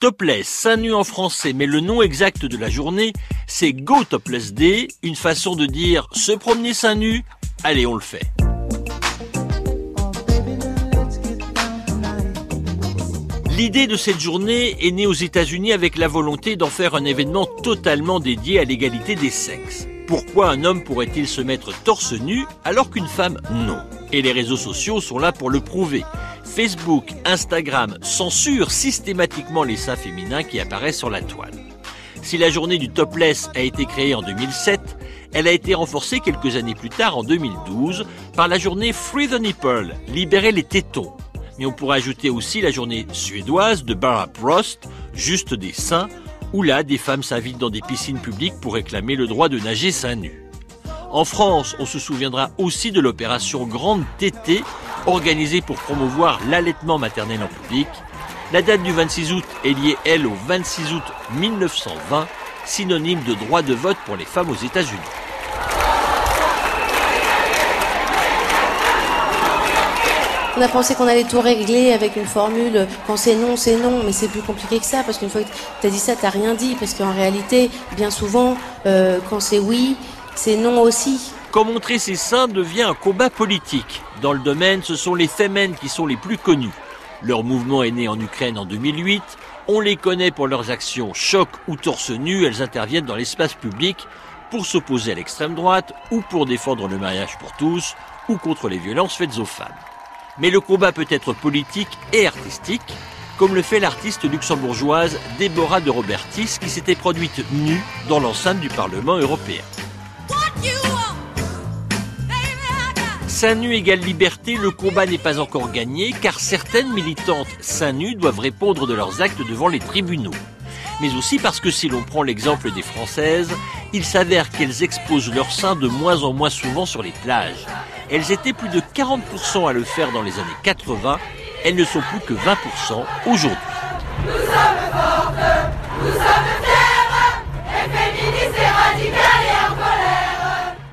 Topless, seins nus en français, mais le nom exact de la journée, c'est Go Topless Day, une façon de dire se promener seins nus. Allez, on le fait. L'idée de cette journée est née aux États-Unis avec la volonté d'en faire un événement totalement dédié à l'égalité des sexes. Pourquoi un homme pourrait-il se mettre torse nu alors qu'une femme non? Et les réseaux sociaux sont là pour le prouver. Facebook, Instagram censurent systématiquement les seins féminins qui apparaissent sur la toile. Si la journée du topless a été créée en 2007, elle a été renforcée quelques années plus tard, en 2012, par la journée Free the Nipple, libérer les tétons. Mais on pourrait ajouter aussi la journée suédoise de Bara Prost, juste des seins, où là, des femmes s'invitent dans des piscines publiques pour réclamer le droit de nager seins nus. En France, on se souviendra aussi de l'opération Grande Tétée, organisée pour promouvoir l'allaitement maternel en public. La date du 26 août est liée, elle, au 26 août 1920, synonyme de droit de vote pour les femmes aux États-Unis. On a pensé qu'on allait tout régler avec une formule quand c'est non, c'est non, mais c'est plus compliqué que ça parce qu'une fois que tu as dit ça, tu rien dit parce qu'en réalité, bien souvent, euh, quand c'est oui, c'est non aussi. Quand montrer ses seins devient un combat politique. Dans le domaine, ce sont les Femen qui sont les plus connus. Leur mouvement est né en Ukraine en 2008. On les connaît pour leurs actions choc ou torse nu. Elles interviennent dans l'espace public pour s'opposer à l'extrême droite ou pour défendre le mariage pour tous ou contre les violences faites aux femmes. Mais le combat peut être politique et artistique, comme le fait l'artiste luxembourgeoise Déborah de Robertis qui s'était produite nue dans l'enceinte du Parlement européen. Seins nus égale liberté, le combat n'est pas encore gagné car certaines militantes seins nus doivent répondre de leurs actes devant les tribunaux. Mais aussi parce que si l'on prend l'exemple des Françaises, il s'avère qu'elles exposent leurs seins de moins en moins souvent sur les plages. Elles étaient plus de 40% à le faire dans les années 80, elles ne sont plus que 20% aujourd'hui.